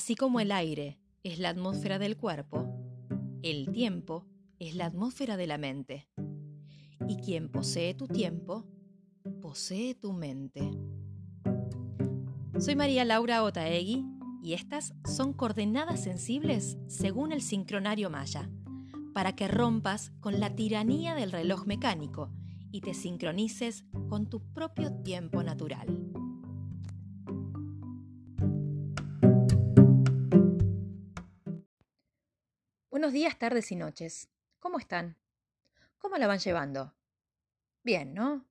Así como el aire es la atmósfera del cuerpo, el tiempo es la atmósfera de la mente. Y quien posee tu tiempo, posee tu mente. Soy María Laura Otaegui y estas son coordenadas sensibles según el sincronario maya, para que rompas con la tiranía del reloj mecánico y te sincronices con tu propio tiempo natural. Buenos días, tardes y noches. ¿Cómo están? ¿Cómo la van llevando? Bien, ¿no?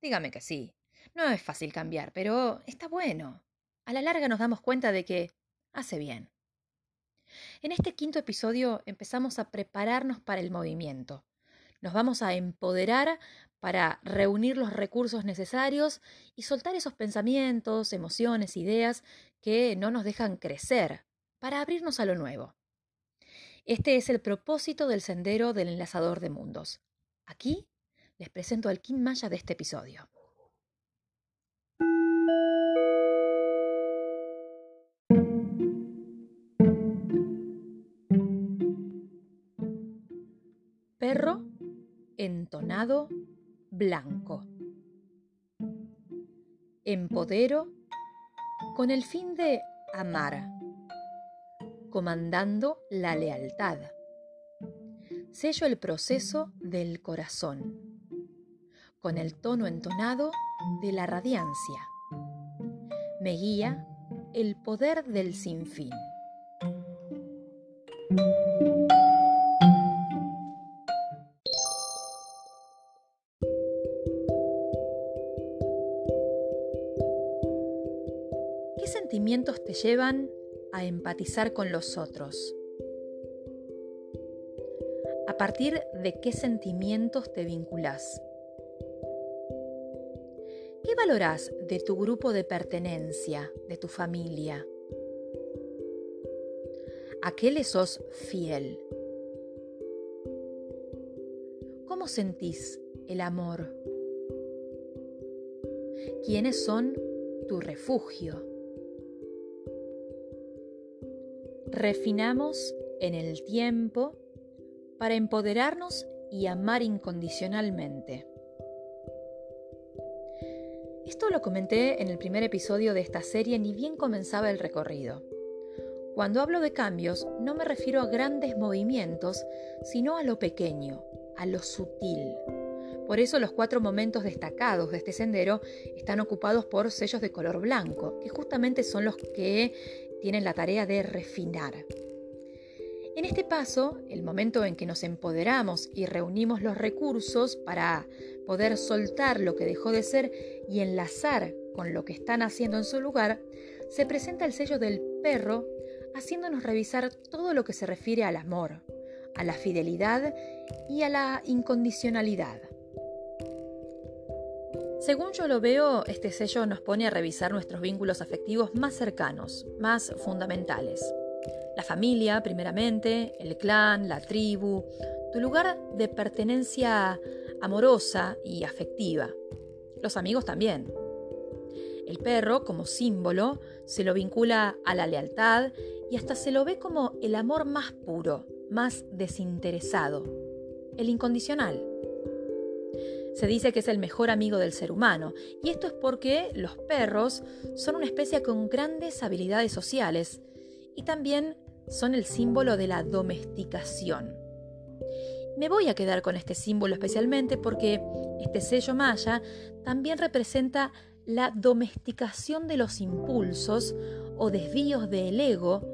Dígame que sí. No es fácil cambiar, pero está bueno. A la larga nos damos cuenta de que hace bien. En este quinto episodio empezamos a prepararnos para el movimiento. Nos vamos a empoderar para reunir los recursos necesarios y soltar esos pensamientos, emociones, ideas que no nos dejan crecer, para abrirnos a lo nuevo. Este es el propósito del sendero del enlazador de mundos. Aquí les presento al Kim Maya de este episodio. Perro entonado blanco. Empodero con el fin de amar, comandando la lealtad. Sello el proceso del corazón, con el tono entonado de la radiancia. Me guía el poder del sinfín. ¿Qué sentimientos te llevan a empatizar con los otros? ¿A partir de qué sentimientos te vinculás? ¿Qué valorás de tu grupo de pertenencia, de tu familia? ¿A qué le sos fiel? ¿Cómo sentís el amor? ¿Quiénes son tu refugio? Refinamos en el tiempo para empoderarnos y amar incondicionalmente. Esto lo comenté en el primer episodio de esta serie ni bien comenzaba el recorrido. Cuando hablo de cambios no me refiero a grandes movimientos, sino a lo pequeño, a lo sutil. Por eso los cuatro momentos destacados de este sendero están ocupados por sellos de color blanco, que justamente son los que tienen la tarea de refinar. En este paso, el momento en que nos empoderamos y reunimos los recursos para poder soltar lo que dejó de ser y enlazar con lo que están haciendo en su lugar, se presenta el sello del perro haciéndonos revisar todo lo que se refiere al amor, a la fidelidad y a la incondicionalidad. Según yo lo veo, este sello nos pone a revisar nuestros vínculos afectivos más cercanos, más fundamentales. La familia, primeramente, el clan, la tribu, tu lugar de pertenencia amorosa y afectiva. Los amigos también. El perro, como símbolo, se lo vincula a la lealtad y hasta se lo ve como el amor más puro, más desinteresado, el incondicional. Se dice que es el mejor amigo del ser humano, y esto es porque los perros son una especie con grandes habilidades sociales y también son el símbolo de la domesticación. Me voy a quedar con este símbolo especialmente porque este sello maya también representa la domesticación de los impulsos o desvíos del ego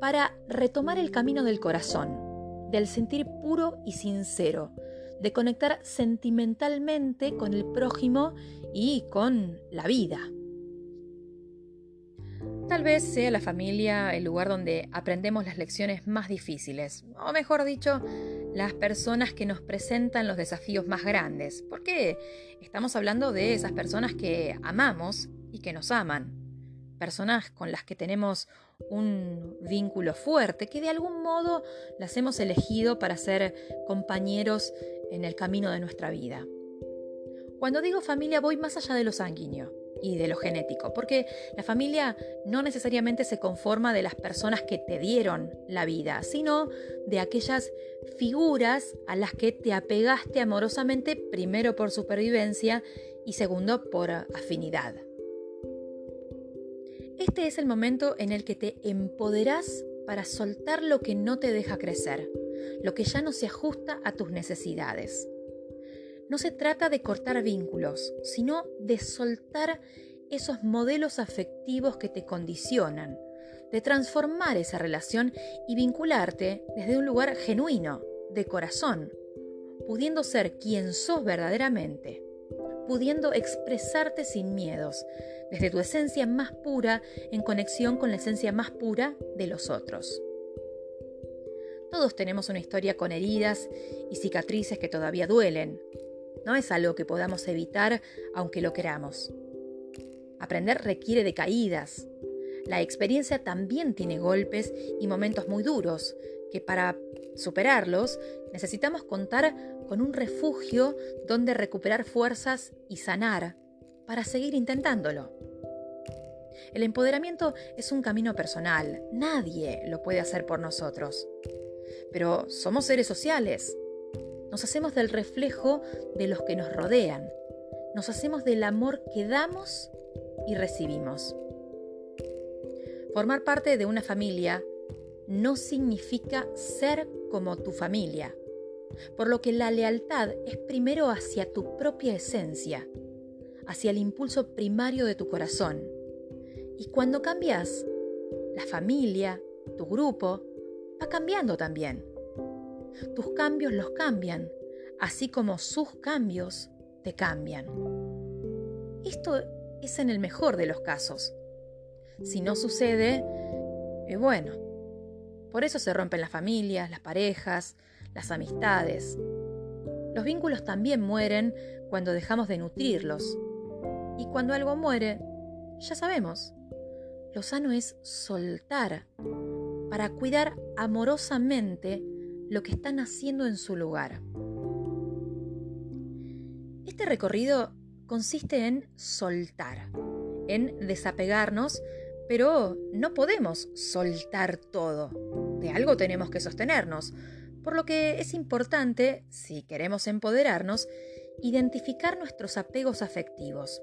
para retomar el camino del corazón, del sentir puro y sincero, de conectar sentimentalmente con el prójimo y con la vida. Tal vez sea la familia el lugar donde aprendemos las lecciones más difíciles, o mejor dicho, las personas que nos presentan los desafíos más grandes, porque estamos hablando de esas personas que amamos y que nos aman, personas con las que tenemos un vínculo fuerte, que de algún modo las hemos elegido para ser compañeros en el camino de nuestra vida. Cuando digo familia voy más allá de lo sanguíneo. y de lo genético, porque la familia no necesariamente se conforma de las personas que te dieron la vida, sino de aquellas figuras a las que te apegaste amorosamente, primero por supervivencia y segundo por afinidad. Este es el momento en el que te empoderás para soltar lo que no te deja crecer, lo que ya no se ajusta a tus necesidades. No se trata de cortar vínculos, sino de soltar esos modelos afectivos que te condicionan, de transformar esa relación y vincularte desde un lugar genuino, de corazón, pudiendo ser quien sos verdaderamente, pudiendo expresarte sin miedos, desde tu esencia más pura en conexión con la esencia más pura de los otros. Todos tenemos una historia con heridas y cicatrices que todavía duelen, no es algo que podamos evitar aunque lo queramos. Aprender requiere de caídas. La experiencia también tiene golpes y momentos muy duros, que para superarlos necesitamos contar con un refugio donde recuperar fuerzas y sanar para seguir intentándolo. El empoderamiento es un camino personal, nadie lo puede hacer por nosotros. Pero somos seres sociales nos hacemos del reflejo de los que nos rodean. Nos hacemos del amor que damos y recibimos. Formar parte de una familia no significa ser como tu familia, por lo que la lealtad es primero hacia tu propia esencia, hacia el impulso primario de tu corazón. Y cuando cambias, la familia, tu grupo, va cambiando también. Tus cambios los cambian, así como sus cambios te cambian. Esto es en el mejor de los casos. Si no sucede, eh, bueno, por eso se rompen las familias, las parejas, las amistades. Los vínculos también mueren cuando dejamos de nutrirlos. Y cuando algo muere, ya sabemos, lo sano es soltar para cuidar amorosamente lo que están haciendo en su lugar. Este recorrido consiste en soltar, en desapegarnos, pero no podemos soltar todo. De algo tenemos que sostenernos, por lo que es importante, si queremos empoderarnos, identificar nuestros apegos afectivos,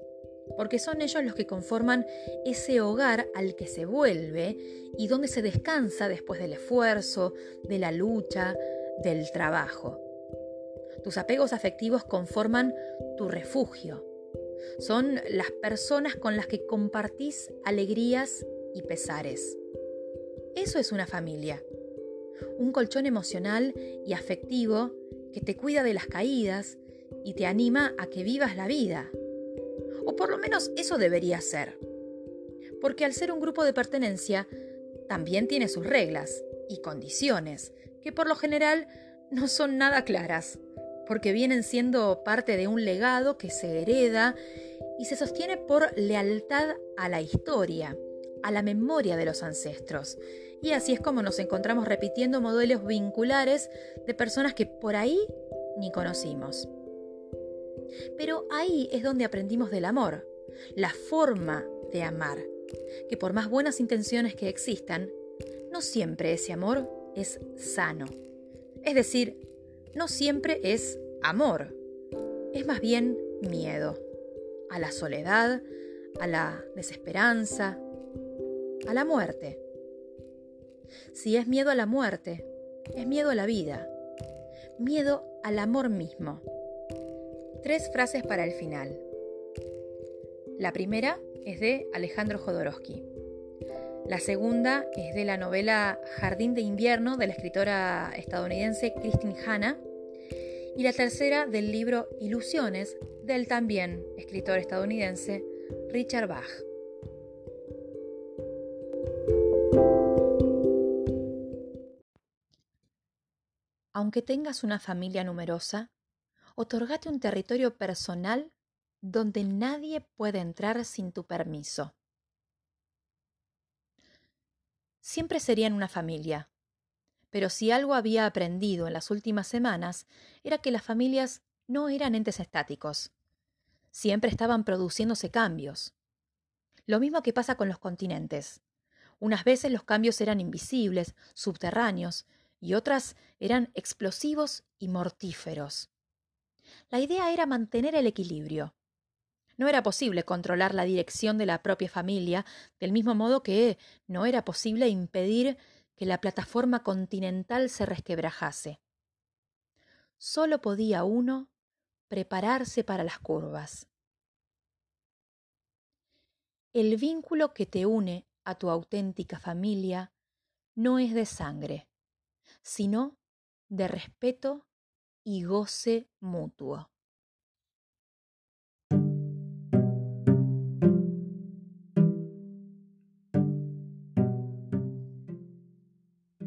porque son ellos los que conforman ese hogar al que se vuelve y donde se descansa después del esfuerzo, de la lucha, del trabajo. Tus apegos afectivos conforman tu refugio. Son las personas con las que compartís alegrías y pesares. Eso es una familia. Un colchón emocional y afectivo que te cuida de las caídas y te anima a que vivas la vida o por lo menos eso debería ser. Porque al ser un grupo de pertenencia, también tiene sus reglas y condiciones, que por lo general no son nada claras, porque vienen siendo parte de un legado que se hereda y se sostiene por lealtad a la historia, a la memoria de los ancestros. Y así es como nos encontramos repitiendo modelos vinculares de personas que por ahí ni conocimos. Pero ahí es donde aprendimos del amor, la forma de amar, que por más buenas intenciones que existan, no siempre ese amor es sano. Es decir, no siempre es amor, es más bien miedo a la soledad, a la desesperanza, a la muerte. Si es miedo a la muerte, es miedo a la vida, miedo al amor mismo. Tres frases para el final. La primera es de Alejandro Jodorowsky. La segunda es de la novela Jardín de invierno de la escritora estadounidense Christine Hanna. Y la tercera del libro Ilusiones del también escritor estadounidense Richard Bach. Aunque tengas una familia numerosa, otorgate un territorio personal donde nadie puede entrar sin tu permiso. Siempre serían una familia, pero si algo había aprendido en las últimas semanas era que las familias no eran entes estáticos. Siempre estaban produciéndose cambios, Lo mismo que pasa con los continentes. Unas veces los cambios eran invisibles, subterráneos, y otras eran explosivos y mortíferos. La idea era mantener el equilibrio. No era posible controlar la dirección de la propia familia, del mismo modo que no era posible impedir que la plataforma continental se resquebrajase. Solo podía uno prepararse para las curvas. El vínculo que te une a tu auténtica familia no es de sangre, sino de respeto y goce mutuo.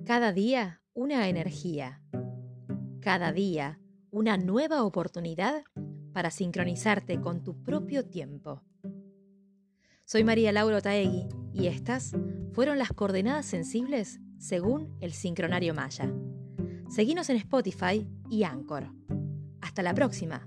Cada día una energía. Cada día una nueva oportunidad para sincronizarte con tu propio tiempo. Soy María Laura Taegui y estas fueron las coordenadas sensibles según el sincronario Maya. Seguinos en Spotify y Anchor. Hasta la próxima.